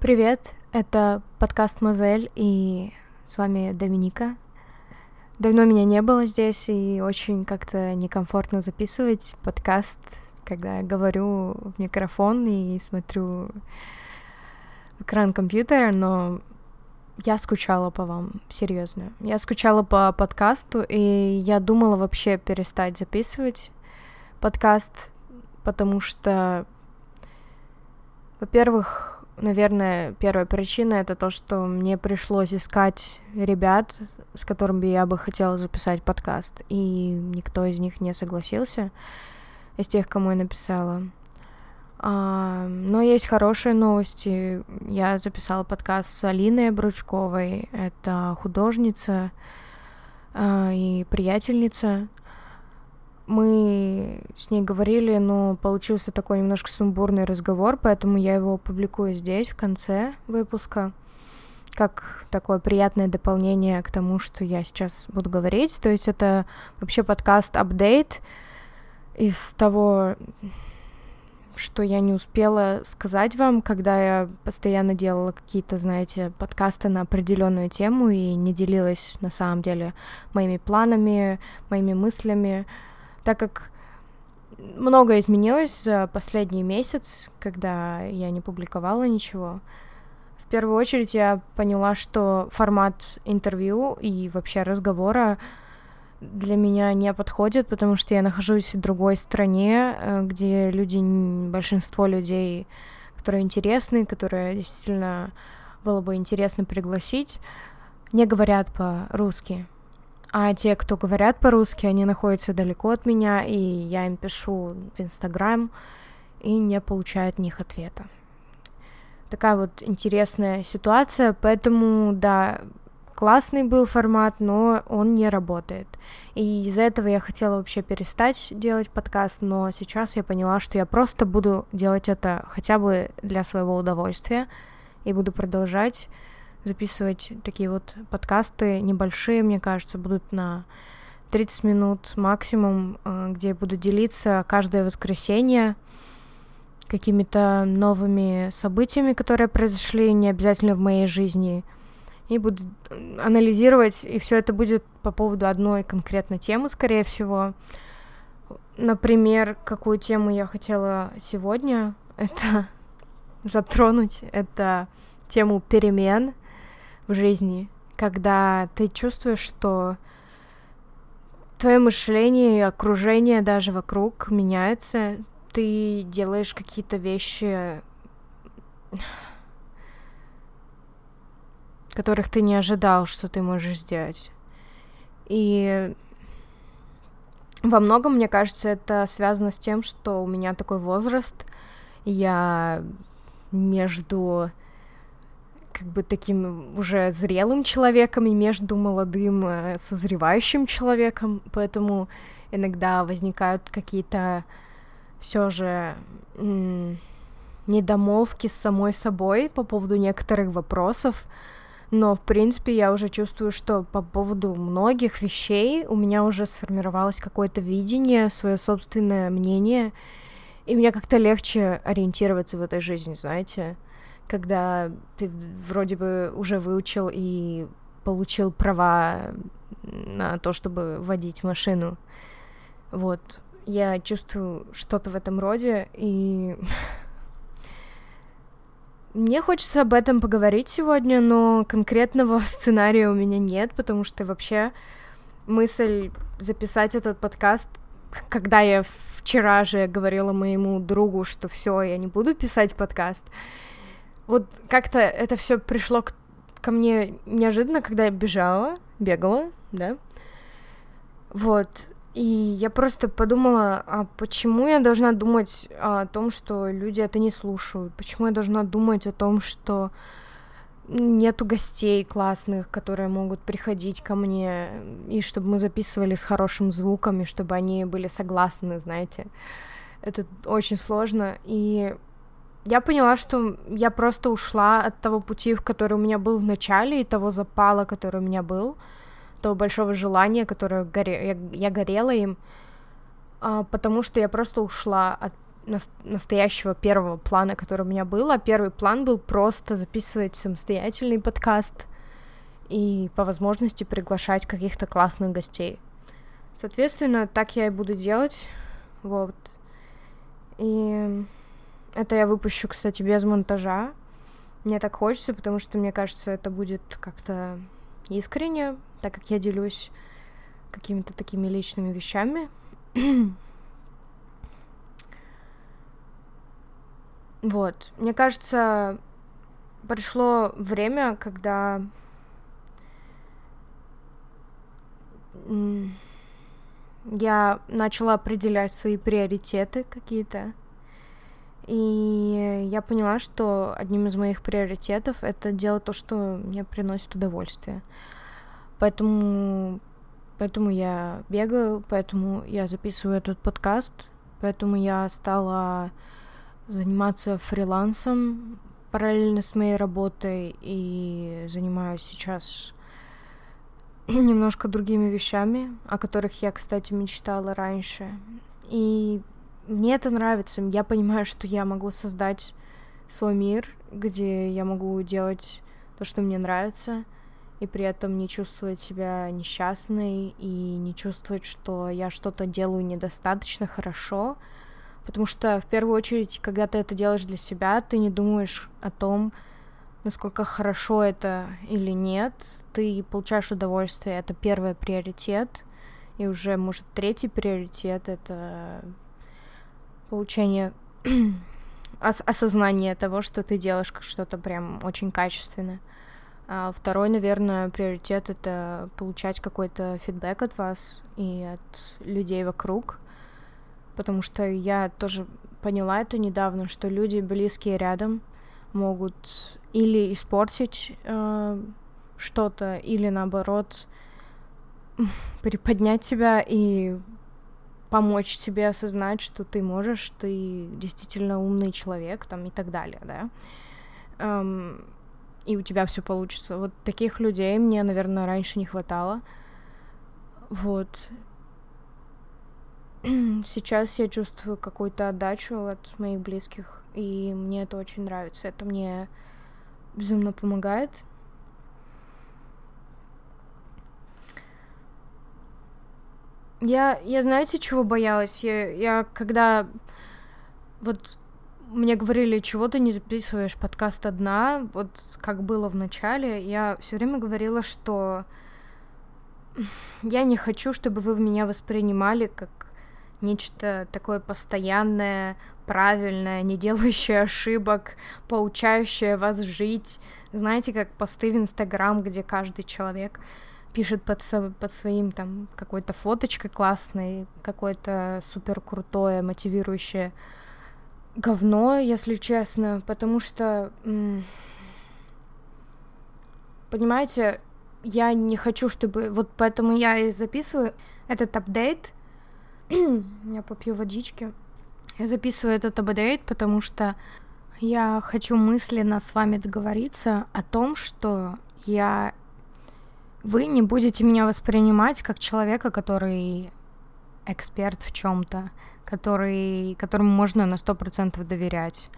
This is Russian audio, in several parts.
Привет, это подкаст Мозель, и с вами Доминика. Давно меня не было здесь, и очень как-то некомфортно записывать подкаст, когда я говорю в микрофон и смотрю экран компьютера, но я скучала по вам, серьезно. Я скучала по подкасту, и я думала вообще перестать записывать подкаст, потому что, во-первых, Наверное, первая причина это то, что мне пришлось искать ребят, с которыми я бы хотела записать подкаст, и никто из них не согласился из тех, кому я написала. А, но есть хорошие новости. Я записала подкаст с Алиной Бручковой. Это художница а, и приятельница мы с ней говорили, но получился такой немножко сумбурный разговор, поэтому я его опубликую здесь, в конце выпуска, как такое приятное дополнение к тому, что я сейчас буду говорить. То есть это вообще подкаст-апдейт из того, что я не успела сказать вам, когда я постоянно делала какие-то, знаете, подкасты на определенную тему и не делилась на самом деле моими планами, моими мыслями, так как многое изменилось за последний месяц, когда я не публиковала ничего. В первую очередь я поняла, что формат интервью и вообще разговора для меня не подходит, потому что я нахожусь в другой стране, э, где люди, большинство людей, которые интересны, которые действительно было бы интересно пригласить, не говорят по-русски. А те, кто говорят по-русски, они находятся далеко от меня, и я им пишу в Инстаграм и не получаю от них ответа. Такая вот интересная ситуация, поэтому, да, классный был формат, но он не работает. И из-за этого я хотела вообще перестать делать подкаст, но сейчас я поняла, что я просто буду делать это хотя бы для своего удовольствия и буду продолжать записывать такие вот подкасты небольшие, мне кажется, будут на 30 минут максимум, э, где я буду делиться каждое воскресенье какими-то новыми событиями, которые произошли не обязательно в моей жизни, и буду анализировать, и все это будет по поводу одной конкретной темы, скорее всего. Например, какую тему я хотела сегодня это затронуть, это тему перемен — в жизни, когда ты чувствуешь, что твое мышление и окружение даже вокруг меняется, ты делаешь какие-то вещи, которых ты не ожидал, что ты можешь сделать. И во многом, мне кажется, это связано с тем, что у меня такой возраст, я между как бы таким уже зрелым человеком и между молодым э, созревающим человеком, поэтому иногда возникают какие-то все же недомолвки с самой собой по поводу некоторых вопросов, но, в принципе, я уже чувствую, что по поводу многих вещей у меня уже сформировалось какое-то видение, свое собственное мнение, и мне как-то легче ориентироваться в этой жизни, знаете когда ты вроде бы уже выучил и получил права на то, чтобы водить машину. Вот. Я чувствую что-то в этом роде, и мне хочется об этом поговорить сегодня, но конкретного сценария у меня нет, потому что вообще мысль записать этот подкаст, когда я вчера же говорила моему другу, что все, я не буду писать подкаст, вот как-то это все пришло к, ко мне неожиданно, когда я бежала, бегала, да. Вот. И я просто подумала, а почему я должна думать о том, что люди это не слушают? Почему я должна думать о том, что нету гостей классных, которые могут приходить ко мне, и чтобы мы записывали с хорошим звуком, и чтобы они были согласны, знаете. Это очень сложно. И я поняла, что я просто ушла от того пути, в который у меня был в начале, и того запала, который у меня был, того большого желания, которое горе... я, я горела им, а, потому что я просто ушла от настоящего первого плана, который у меня был. А первый план был просто записывать самостоятельный подкаст и по возможности приглашать каких-то классных гостей. Соответственно, так я и буду делать. Вот. И это я выпущу, кстати, без монтажа. Мне так хочется, потому что, мне кажется, это будет как-то искренне, так как я делюсь какими-то такими личными вещами. вот. Мне кажется, пришло время, когда я начала определять свои приоритеты какие-то. И я поняла, что одним из моих приоритетов это делать то, что мне приносит удовольствие. Поэтому, поэтому я бегаю, поэтому я записываю этот подкаст, поэтому я стала заниматься фрилансом параллельно с моей работой и занимаюсь сейчас немножко другими вещами, о которых я, кстати, мечтала раньше. И мне это нравится. Я понимаю, что я могу создать свой мир, где я могу делать то, что мне нравится, и при этом не чувствовать себя несчастной и не чувствовать, что я что-то делаю недостаточно хорошо. Потому что в первую очередь, когда ты это делаешь для себя, ты не думаешь о том, насколько хорошо это или нет, ты получаешь удовольствие, это первый приоритет, и уже, может, третий приоритет — это получение ос- осознание того, что ты делаешь что-то прям очень качественное. А второй, наверное, приоритет — это получать какой-то фидбэк от вас и от людей вокруг, потому что я тоже поняла это недавно, что люди близкие рядом могут или испортить э, что-то, или наоборот приподнять тебя и помочь тебе осознать, что ты можешь, ты действительно умный человек, там и так далее, да. Эм, и у тебя все получится. Вот таких людей мне, наверное, раньше не хватало. Вот. Сейчас я чувствую какую-то отдачу от моих близких, и мне это очень нравится. Это мне безумно помогает. Я, я знаете, чего боялась? Я, я когда вот мне говорили, чего ты не записываешь подкаст одна, вот как было в начале, я все время говорила, что я не хочу, чтобы вы меня воспринимали как нечто такое постоянное, правильное, не делающее ошибок, поучающее вас жить. Знаете, как посты в Инстаграм, где каждый человек пишет под, со, под своим там какой-то фоточкой классной, какое-то супер крутое, мотивирующее говно, если честно, потому что, понимаете, я не хочу, чтобы... Вот поэтому я и записываю этот апдейт. я попью водички. Я записываю этот апдейт, потому что я хочу мысленно с вами договориться о том, что я вы не будете меня воспринимать как человека, который эксперт в чем-то, который, которому можно на сто процентов доверять.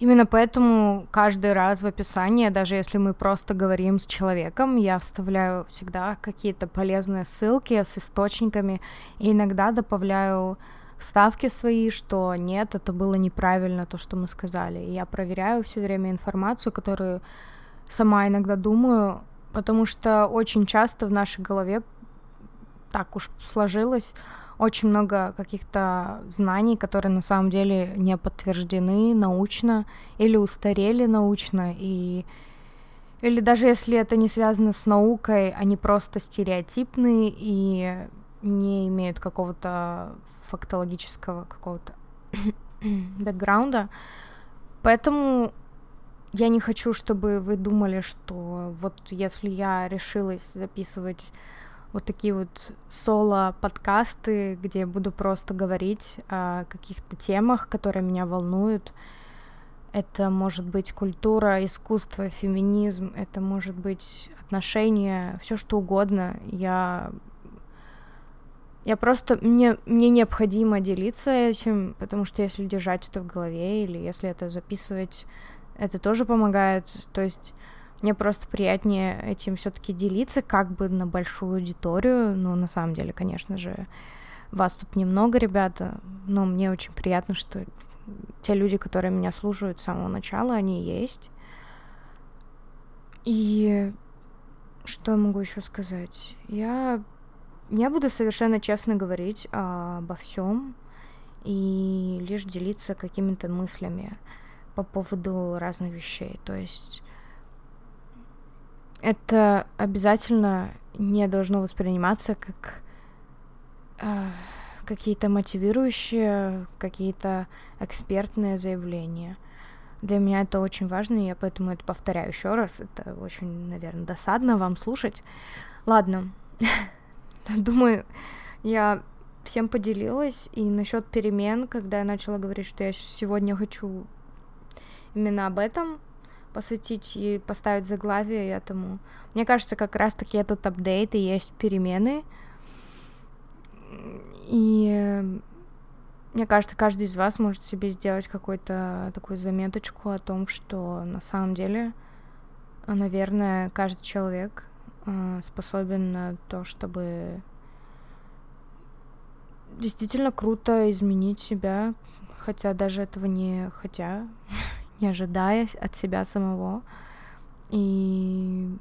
Именно поэтому каждый раз в описании, даже если мы просто говорим с человеком, я вставляю всегда какие-то полезные ссылки с источниками и иногда добавляю вставки свои, что нет, это было неправильно, то, что мы сказали. И я проверяю все время информацию, которую сама иногда думаю, потому что очень часто в нашей голове так уж сложилось очень много каких-то знаний, которые на самом деле не подтверждены научно или устарели научно, и или даже если это не связано с наукой, они просто стереотипные и не имеют какого-то фактологического какого-то бэкграунда. Поэтому я не хочу, чтобы вы думали, что вот если я решилась записывать вот такие вот соло-подкасты, где буду просто говорить о каких-то темах, которые меня волнуют. Это может быть культура, искусство, феминизм, это может быть отношения, все что угодно. Я я просто, мне, мне необходимо делиться этим, потому что если держать это в голове или если это записывать, это тоже помогает. То есть мне просто приятнее этим все-таки делиться, как бы на большую аудиторию. Ну, на самом деле, конечно же, вас тут немного, ребята, но мне очень приятно, что те люди, которые меня слушают с самого начала, они есть. И что я могу еще сказать? Я я буду совершенно честно говорить обо всем и лишь делиться какими-то мыслями по поводу разных вещей. То есть это обязательно не должно восприниматься как э, какие-то мотивирующие, какие-то экспертные заявления. Для меня это очень важно, и я поэтому это повторяю еще раз. Это очень, наверное, досадно вам слушать. Ладно. Думаю, я всем поделилась. И насчет перемен, когда я начала говорить, что я сегодня хочу именно об этом посвятить и поставить заглавие этому. Мне кажется, как раз-таки этот апдейт и есть перемены. И мне кажется, каждый из вас может себе сделать какую-то такую заметочку о том, что на самом деле, наверное, каждый человек а, способен на то, чтобы действительно круто изменить себя, хотя даже этого не хотя, не ожидая от себя самого. И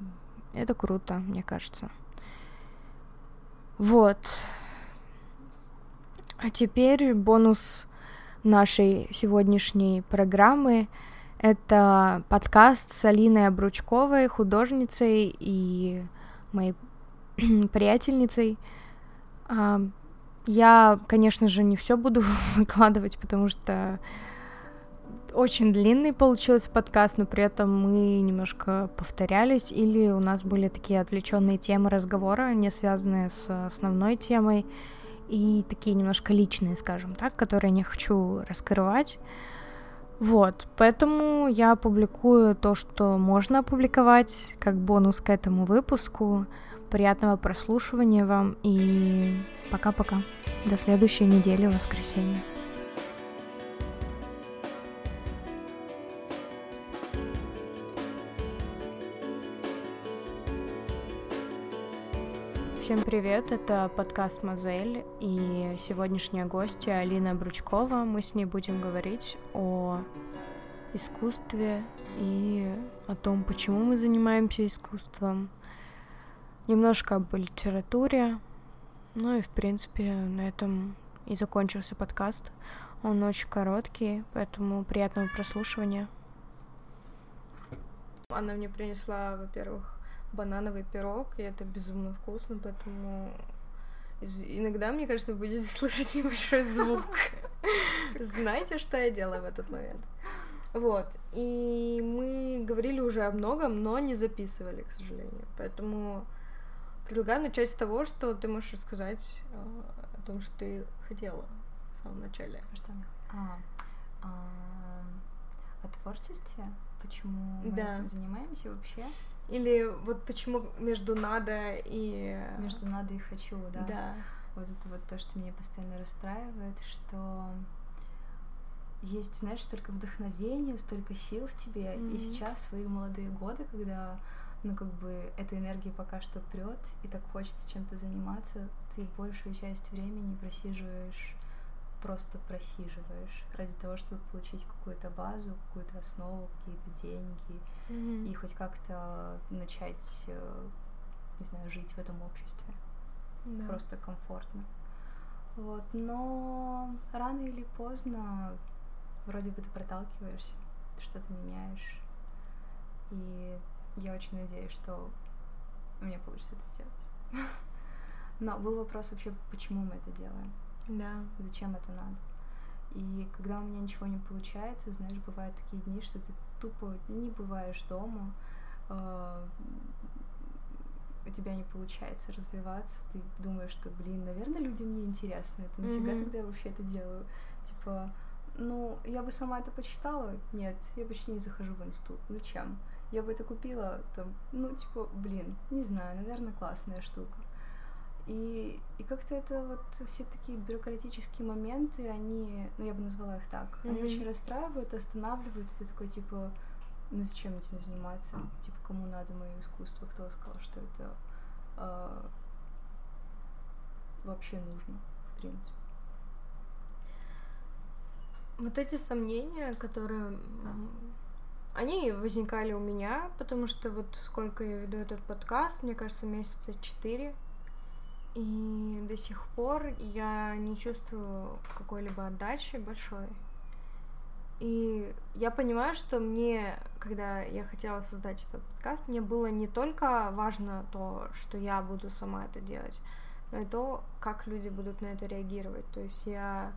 это круто, мне кажется. Вот. А теперь бонус нашей сегодняшней программы — это подкаст с Алиной Обручковой, художницей и моей приятельницей. Я, конечно же, не все буду выкладывать, потому что очень длинный получился подкаст, но при этом мы немножко повторялись, или у нас были такие отвлеченные темы разговора, не связанные с основной темой, и такие немножко личные, скажем так, которые не хочу раскрывать. Вот, поэтому я публикую то, что можно опубликовать, как бонус к этому выпуску. Приятного прослушивания вам и пока-пока. До следующей недели, воскресенья. Всем привет, это подкаст Мазель и сегодняшняя гостья Алина Бручкова. Мы с ней будем говорить о искусстве и о том, почему мы занимаемся искусством, немножко об литературе. Ну и, в принципе, на этом и закончился подкаст. Он очень короткий, поэтому приятного прослушивания. Она мне принесла, во-первых, банановый пирог, и это безумно вкусно, поэтому иногда, мне кажется, вы будете слышать небольшой звук. Знаете, что я делаю в этот момент? Вот, и мы говорили уже о многом, но не записывали, к сожалению. Поэтому Предлагаю начать с того, что ты можешь рассказать э, о том, что ты хотела в самом начале. Что? А, а, о творчестве? Почему мы да. этим занимаемся вообще? Или вот почему между надо и... Между надо и хочу, да? Да. Вот это вот то, что меня постоянно расстраивает, что есть, знаешь, столько вдохновения, столько сил в тебе, mm-hmm. и сейчас, в свои молодые годы, когда ну, как бы, эта энергия пока что прет, и так хочется чем-то заниматься, ты большую часть времени просиживаешь, просто просиживаешь ради того, чтобы получить какую-то базу, какую-то основу, какие-то деньги, mm-hmm. и хоть как-то начать, э, не знаю, жить в этом обществе. Да. Просто комфортно. Вот, но рано или поздно вроде бы ты проталкиваешься, ты что-то меняешь, и я очень надеюсь, что у меня получится это сделать. Но был вопрос вообще, почему мы это делаем? Да. Зачем это надо? И когда у меня ничего не получается, знаешь, бывают такие дни, что ты тупо не бываешь дома, э, у тебя не получается развиваться, ты думаешь, что, блин, наверное, людям не интересно это, нафига mm-hmm. тогда я вообще это делаю? Типа, ну, я бы сама это почитала? Нет, я почти не захожу в инсту. Зачем? я бы это купила, там, ну, типа, блин, не знаю, наверное, классная штука. И, и как-то это вот все такие бюрократические моменты, они, ну я бы назвала их так, mm-hmm. они очень расстраивают, останавливают, и ты такой типа, ну зачем этим заниматься? Типа, кому надо мое искусство? Кто сказал, что это э, вообще нужно, в принципе? Вот эти сомнения, которые они возникали у меня, потому что вот сколько я веду этот подкаст, мне кажется, месяца четыре, и до сих пор я не чувствую какой-либо отдачи большой. И я понимаю, что мне, когда я хотела создать этот подкаст, мне было не только важно то, что я буду сама это делать, но и то, как люди будут на это реагировать. То есть я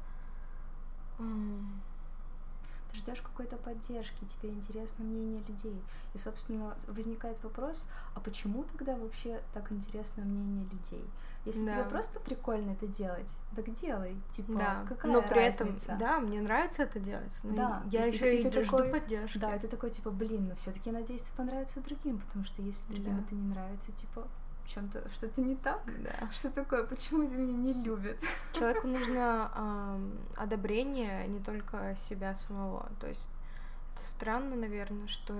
ты ждешь какой-то поддержки, тебе интересно мнение людей. И, собственно, возникает вопрос, а почему тогда вообще так интересно мнение людей? Если да. тебе просто прикольно это делать, так делай. Типа, да. какая Но при разница? этом, да, мне нравится это делать. Но да. Я и, еще и, и, и ты жду такой, поддержки. Да, ты такой, типа, блин, ну все-таки надеюсь, это понравится другим, потому что если другим да. это не нравится, типа, чем-то что-то не так. Да. Что такое? Почему это меня не любят? Человеку нужно э, одобрение не только себя самого. То есть это странно, наверное, что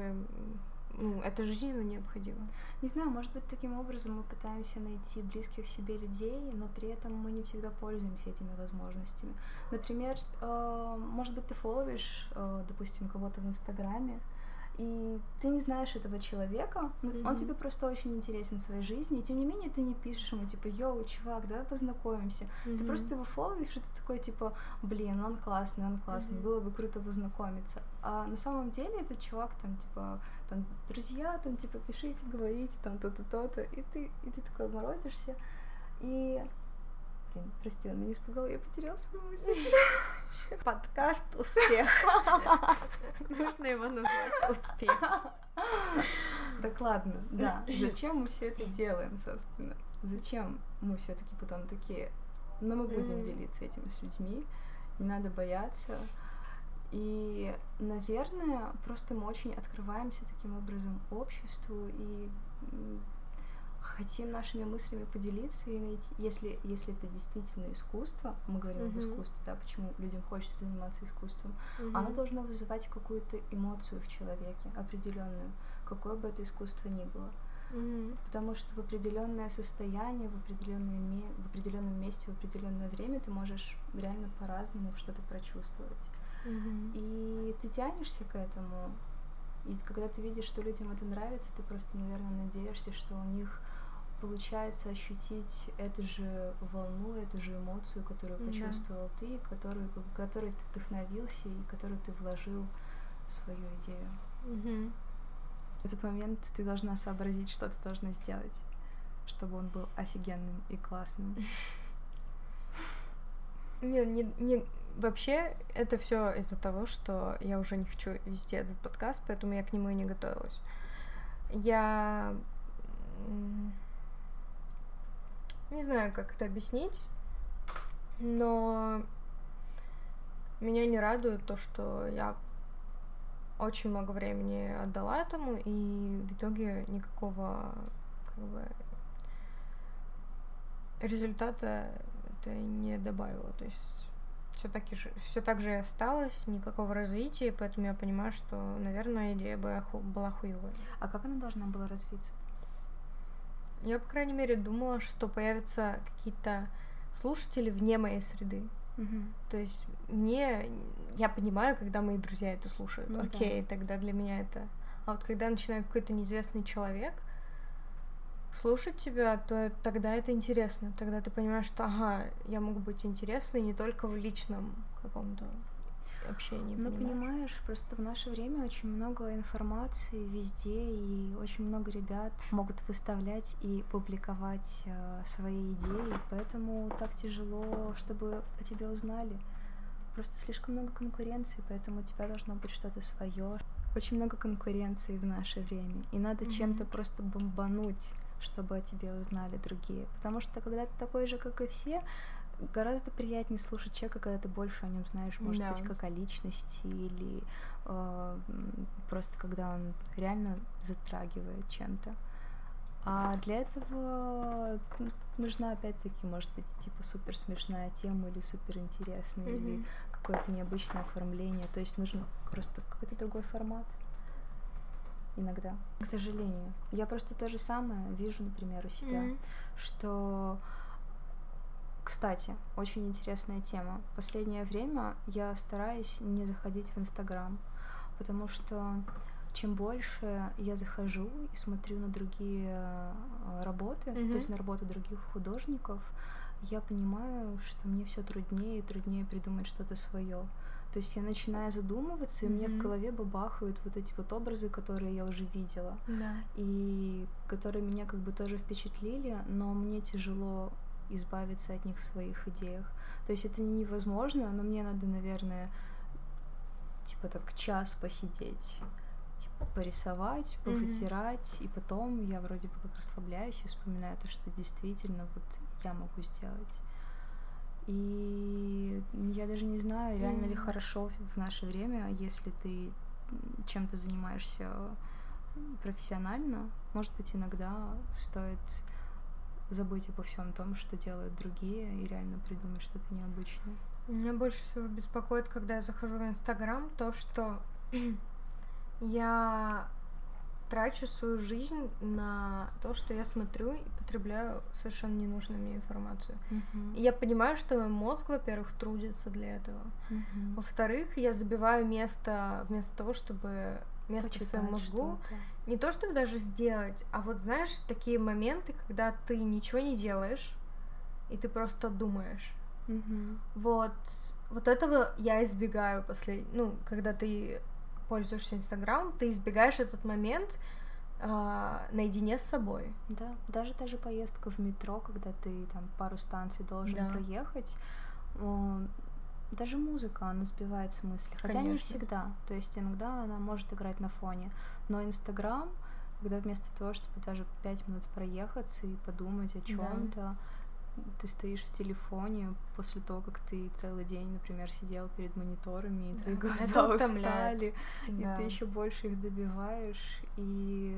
ну, это жизненно необходимо. Не знаю, может быть, таким образом мы пытаемся найти близких себе людей, но при этом мы не всегда пользуемся этими возможностями. Например, э, может быть, ты фоловишь, э, допустим, кого-то в Инстаграме, и ты не знаешь этого человека, mm-hmm. он тебе просто очень интересен в своей жизни, и тем не менее ты не пишешь ему, типа, йоу, чувак, давай познакомимся. Mm-hmm. Ты просто его фоловишь, и ты такой, типа, блин, он классный, он классный, mm-hmm. было бы круто познакомиться. А на самом деле этот чувак там, типа, там, друзья, там, типа, пишите, говорите, там, то-то, то-то, и ты, и ты такой морозишься, и Блин, прости, он меня испугал, я потерял свою мысль. Подкаст «Успех». Нужно его назвать «Успех». Так ладно, да. Зачем мы все это делаем, собственно? Зачем мы все-таки потом такие, но «Ну, мы будем делиться этим с людьми, не надо бояться. И, наверное, просто мы очень открываемся таким образом обществу и хотим нашими мыслями поделиться и найти, если, если это действительно искусство, мы говорим mm-hmm. об искусстве, да, почему людям хочется заниматься искусством, mm-hmm. оно должно вызывать какую-то эмоцию в человеке, определенную, какое бы это искусство ни было. Mm-hmm. Потому что в определенное состояние, в, определенное в определенном месте, в определенное время ты можешь реально по-разному что-то прочувствовать. Mm-hmm. И ты тянешься к этому. И когда ты видишь, что людям это нравится, ты просто, наверное, надеешься, что у них получается ощутить эту же волну, эту же эмоцию, которую да. почувствовал ты, которую, которой ты вдохновился и которую ты вложил в свою идею. Угу. В этот момент ты должна сообразить, что ты должна сделать, чтобы он был офигенным и классным. Не, не, не, вообще это все из-за того, что я уже не хочу вести этот подкаст, поэтому я к нему и не готовилась. Я не знаю, как это объяснить, но меня не радует то, что я очень много времени отдала этому, и в итоге никакого как бы, результата это не добавило. То есть все так, же, все так же и осталось, никакого развития, поэтому я понимаю, что, наверное, идея была хуевая. А как она должна была развиться? Я, по крайней мере, думала, что появятся какие-то слушатели вне моей среды. Угу. То есть мне я понимаю, когда мои друзья это слушают. Ну, Окей, да. тогда для меня это. А вот когда начинает какой-то неизвестный человек слушать тебя, то тогда это интересно. Тогда ты понимаешь, что ага, я могу быть интересной не только в личном каком-то общении. Ну, понимаешь? понимаешь, просто в наше время очень много информации везде, и очень много ребят могут выставлять и публиковать э, свои идеи, поэтому так тяжело, чтобы о тебе узнали. Просто слишком много конкуренции, поэтому у тебя должно быть что-то свое. Очень много конкуренции в наше время, и надо mm-hmm. чем-то просто бомбануть, чтобы о тебе узнали другие. Потому что когда ты такой же, как и все, гораздо приятнее слушать человека, когда ты больше о нем знаешь, может да. быть, как о личности или э, просто когда он реально затрагивает чем-то. А для этого нужна опять-таки, может быть, типа супер смешная тема или супер интересная, mm-hmm. или какое-то необычное оформление. То есть нужен просто какой-то другой формат. Иногда, к сожалению. Я просто то же самое вижу, например, у себя, mm-hmm. что кстати, очень интересная тема. Последнее время я стараюсь не заходить в Инстаграм, потому что чем больше я захожу и смотрю на другие э, работы, mm-hmm. то есть на работу других художников, я понимаю, что мне все труднее и труднее придумать что-то свое. То есть я начинаю задумываться, и mm-hmm. мне в голове бабахают вот эти вот образы, которые я уже видела, да. и которые меня как бы тоже впечатлили, но мне тяжело избавиться от них в своих идеях. То есть это невозможно, но мне надо, наверное, типа так час посидеть типа, порисовать, повытирать, mm-hmm. и потом я вроде бы как расслабляюсь и вспоминаю то, что действительно вот я могу сделать. И я даже не знаю, реально mm-hmm. ли хорошо в наше время, если ты чем-то занимаешься профессионально. Может быть, иногда стоит забыть обо всем том, что делают другие, и реально придумать что-то необычное. Меня больше всего беспокоит, когда я захожу в Инстаграм, то, что я трачу свою жизнь на то, что я смотрю и потребляю совершенно ненужную мне информацию. Uh-huh. И я понимаю, что мой мозг, во-первых, трудится для этого. Uh-huh. Во-вторых, я забиваю место вместо того, чтобы место Почитать в своем мозгу. Не то, чтобы даже сделать, а вот знаешь, такие моменты, когда ты ничего не делаешь, и ты просто думаешь. Uh-huh. Вот, вот этого я избегаю после, ну, когда ты пользуешься Инстаграм, ты избегаешь этот момент э, наедине с собой. Да, даже даже поездка в метро, когда ты там пару станций должен да. проехать, э, даже музыка, она сбивает с мысли. Хотя Конечно. не всегда. То есть иногда она может играть на фоне. Но Инстаграм, когда вместо того, чтобы даже пять минут проехаться и подумать о чем-то, да ты стоишь в телефоне после того, как ты целый день, например, сидел перед мониторами, и да, твои глаза устали, да. и ты еще больше их добиваешь, и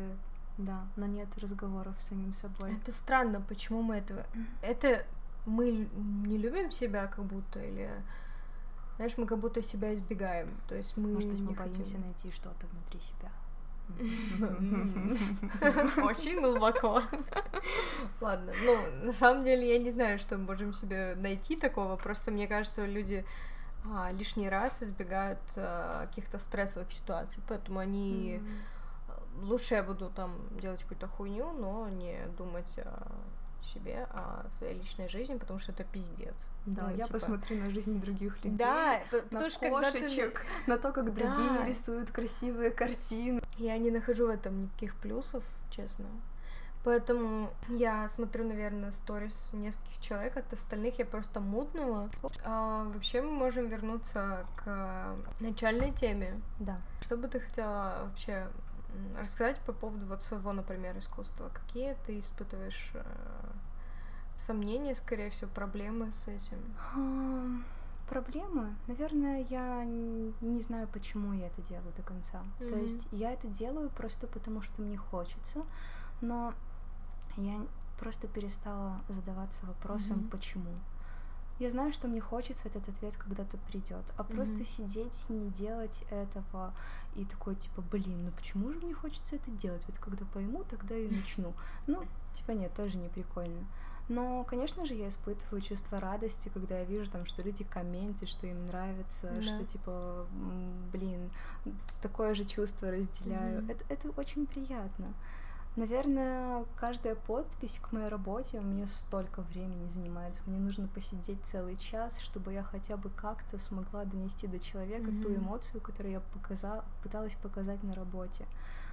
да, но нет разговоров с самим собой. Это странно, почему мы этого... Это мы не любим себя как будто, или... Знаешь, мы как будто себя избегаем, то есть мы Может быть, мы боимся хотим... найти что-то внутри себя. Очень глубоко. Ладно, ну, на самом деле я не знаю, что мы можем себе найти такого, просто мне кажется, люди а, лишний раз избегают а, каких-то стрессовых ситуаций, поэтому они... Лучше я буду там делать какую-то хуйню, но не думать о себе, о своей личной жизни, потому что это пиздец. Да, ну, я типа... посмотрю на жизнь других людей. Да, на что кошечек, ты... на то, как другие да. рисуют красивые картины. Я не нахожу в этом никаких плюсов, честно. Поэтому я смотрю, наверное, сторис нескольких человек, от остальных я просто мутнула. А, вообще мы можем вернуться к начальной теме. Да. Что бы ты хотела вообще рассказать по поводу вот своего, например, искусства? Какие ты испытываешь э, сомнения, скорее всего, проблемы с этим? Проблемы? Наверное, я не знаю, почему я это делаю до конца. Mm-hmm. То есть я это делаю просто потому, что мне хочется, но я просто перестала задаваться вопросом, mm-hmm. почему. Я знаю, что мне хочется этот ответ когда-то придет, а mm-hmm. просто сидеть, не делать этого и такой типа, блин, ну почему же мне хочется это делать? Вот когда пойму, тогда и начну. Ну, типа нет, тоже не прикольно. Но, конечно же, я испытываю чувство радости, когда я вижу там, что люди комменты, что им нравится, да. что типа, блин, такое же чувство разделяю. Mm-hmm. Это, это очень приятно. Наверное, каждая подпись к моей работе у меня столько времени занимает. Мне нужно посидеть целый час, чтобы я хотя бы как-то смогла донести до человека mm-hmm. ту эмоцию, которую я показала, пыталась показать на работе.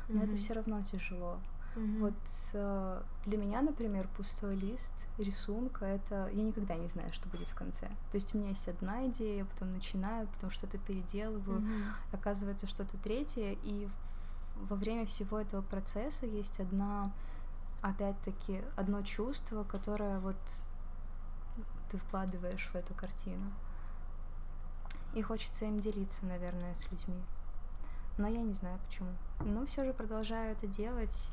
Но mm-hmm. это все равно тяжело. Mm-hmm. Вот э, для меня, например, пустой лист рисунка это я никогда не знаю, что будет в конце. То есть у меня есть одна идея, потом начинаю, потом что-то переделываю, mm-hmm. оказывается что-то третье, и во время всего этого процесса есть одна, опять-таки, одно чувство, которое вот ты вкладываешь в эту картину. И хочется им делиться, наверное, с людьми. Но я не знаю почему. Но все же продолжаю это делать.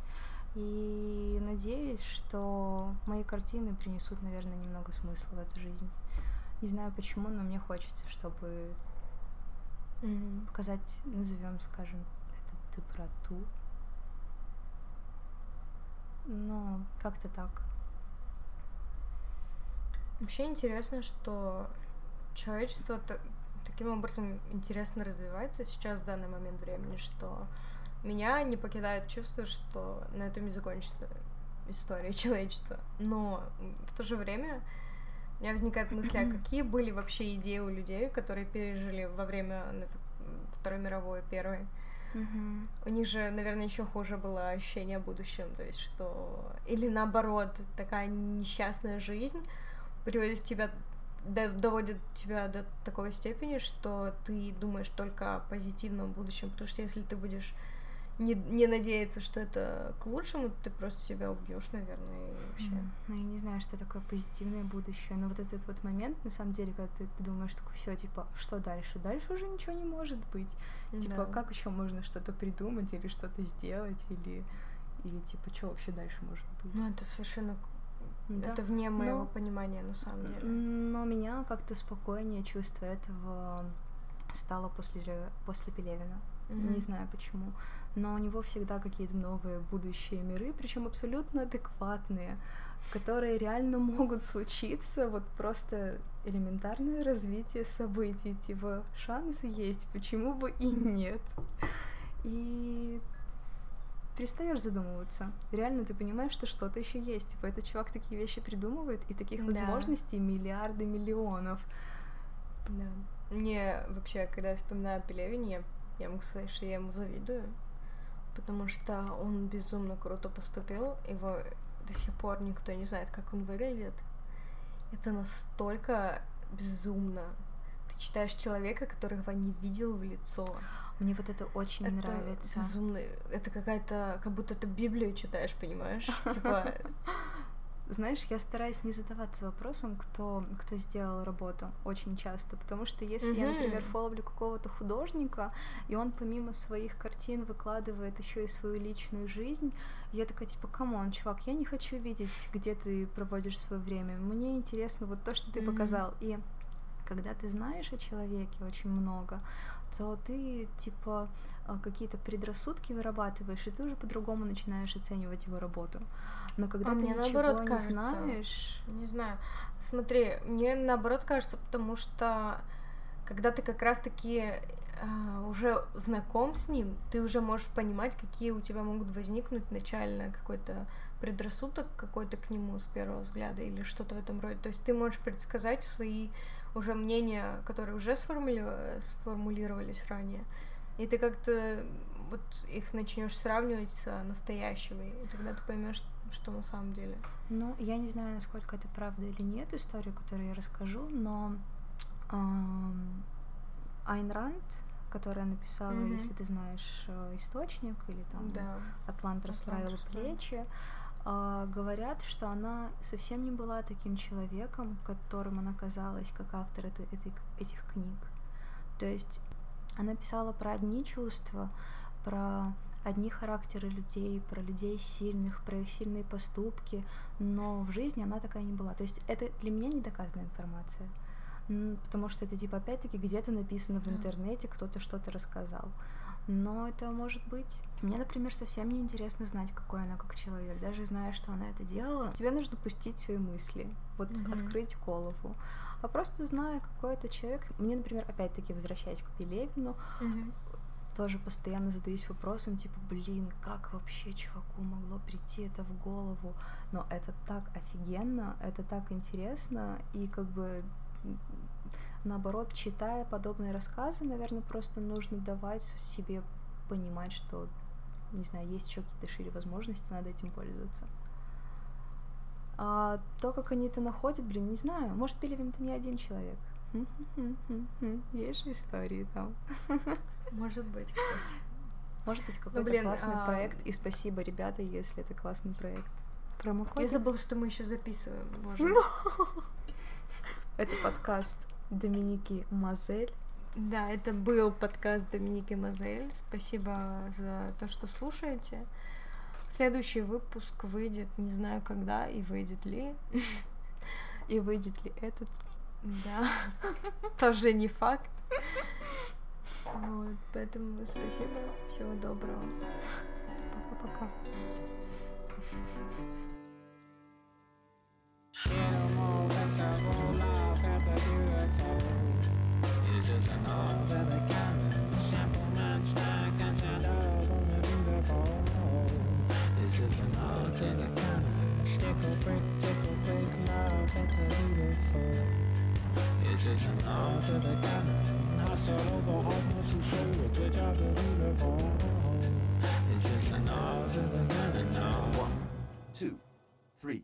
И надеюсь, что мои картины принесут, наверное, немного смысла в эту жизнь. Не знаю почему, но мне хочется, чтобы показать, назовем, скажем, это доброту. Но как-то так. Вообще интересно, что человечество таким образом интересно развивается сейчас в данный момент времени, что меня не покидает чувство, что на этом и закончится история человечества. Но в то же время у меня возникает мысль, а какие были вообще идеи у людей, которые пережили во время Второй мировой, Первой? У них же, наверное, еще хуже было ощущение о будущем, то есть что... Или наоборот, такая несчастная жизнь приводит тебя доводит тебя до такой степени, что ты думаешь только о позитивном будущем, потому что если ты будешь не, не надеяться, что это к лучшему, ты просто себя убьешь, наверное, и вообще. Mm. Ну, я не знаю, что такое позитивное будущее, но вот этот вот момент, на самом деле, когда ты, ты думаешь, такой, все, типа, что дальше? Дальше уже ничего не может быть. Да. Типа, как еще можно что-то придумать или что-то сделать, или, или типа, что вообще дальше может быть? Ну, это совершенно да. Это вне моего но, понимания, на самом деле. Но меня как-то спокойнее чувство этого стало после, после Пелевина. Mm-hmm. Не знаю почему. Но у него всегда какие-то новые будущие миры, причем абсолютно адекватные, которые реально могут случиться. Вот просто элементарное развитие событий. Типа, шансы есть, почему бы и нет. И перестаешь задумываться. Реально ты понимаешь, что что-то еще есть. Типа, этот чувак такие вещи придумывает, и таких да. возможностей миллиарды миллионов. Да. Мне вообще, когда я вспоминаю Пелевине, я, я могу сказать, что я ему завидую, потому что он безумно круто поступил, его до сих пор никто не знает, как он выглядит. Это настолько безумно. Ты читаешь человека, которого не видел в лицо. Мне вот это очень это нравится. Безумно. Это какая-то, как будто ты Библию читаешь, понимаешь? Типа. Знаешь, я стараюсь не задаваться вопросом, кто, кто сделал работу очень часто, потому что если mm-hmm. я, например, фоловлю какого-то художника, и он помимо своих картин выкладывает еще и свою личную жизнь, я такая типа, come on, чувак, я не хочу видеть, где ты проводишь свое время. Мне интересно вот то, что ты mm-hmm. показал. И когда ты знаешь о человеке очень много, то ты типа а, какие-то предрассудки вырабатываешь, и ты уже по-другому начинаешь оценивать его работу. Но когда а ты мне ничего наоборот не кажется, знаешь... Не знаю. Смотри, мне наоборот кажется, потому что когда ты как раз-таки э, уже знаком с ним, ты уже можешь понимать, какие у тебя могут возникнуть начально какой-то предрассудок какой-то к нему с первого взгляда или что-то в этом роде. То есть ты можешь предсказать свои уже мнения, которые уже сформули... сформулировались ранее, и ты как-то вот их начнешь сравнивать с настоящими, и тогда ты поймешь, что на самом деле. Ну, я не знаю, насколько это правда или нет, историю, которую я расскажу, но эм, Айн Ранд, которая написала, mm-hmm. если ты знаешь э, источник, или там да. Атлант расправил плечи, Uh, говорят, что она совсем не была таким человеком, которым она казалась как автор этой, этой, этих книг. То есть она писала про одни чувства, про одни характеры людей, про людей сильных, про их сильные поступки, но в жизни она такая не была. То есть это для меня не доказанная информация, потому что это типа опять-таки где-то написано в интернете, кто-то что-то рассказал но это может быть. Мне, например, совсем не интересно знать, какой она как человек, даже зная, что она это делала. Тебе нужно пустить свои мысли, вот mm-hmm. открыть голову. А просто зная, какой это человек, мне, например, опять-таки возвращаясь к Пелевину, mm-hmm. Тоже постоянно задаюсь вопросом, типа, блин, как вообще чуваку могло прийти это в голову? Но это так офигенно, это так интересно, и как бы наоборот, читая подобные рассказы, наверное, просто нужно давать себе понимать, что, не знаю, есть еще какие-то шире возможности, надо этим пользоваться. А то, как они это находят, блин, не знаю. Может, Пелевин это не один человек. Есть же истории там. Может быть, кстати. Может быть, какой-то ну, блин, классный а... проект. И спасибо, ребята, если это классный проект. Промокод. Я забыла, что мы еще записываем. Боже. Это подкаст Доминики Мазель. Да, это был подкаст Доминики Мазель. Спасибо за то, что слушаете. Следующий выпуск выйдет, не знаю когда и выйдет ли. И выйдет ли этот? Да, тоже не факт. Вот, поэтому спасибо, всего доброго. Пока-пока. An all that I can the an all that I can Stickle brick, tickle brick, love at the beautiful It's just an all to the cannon. Hustle over home to show a good the beautiful It's just an all to the cannon One, two, three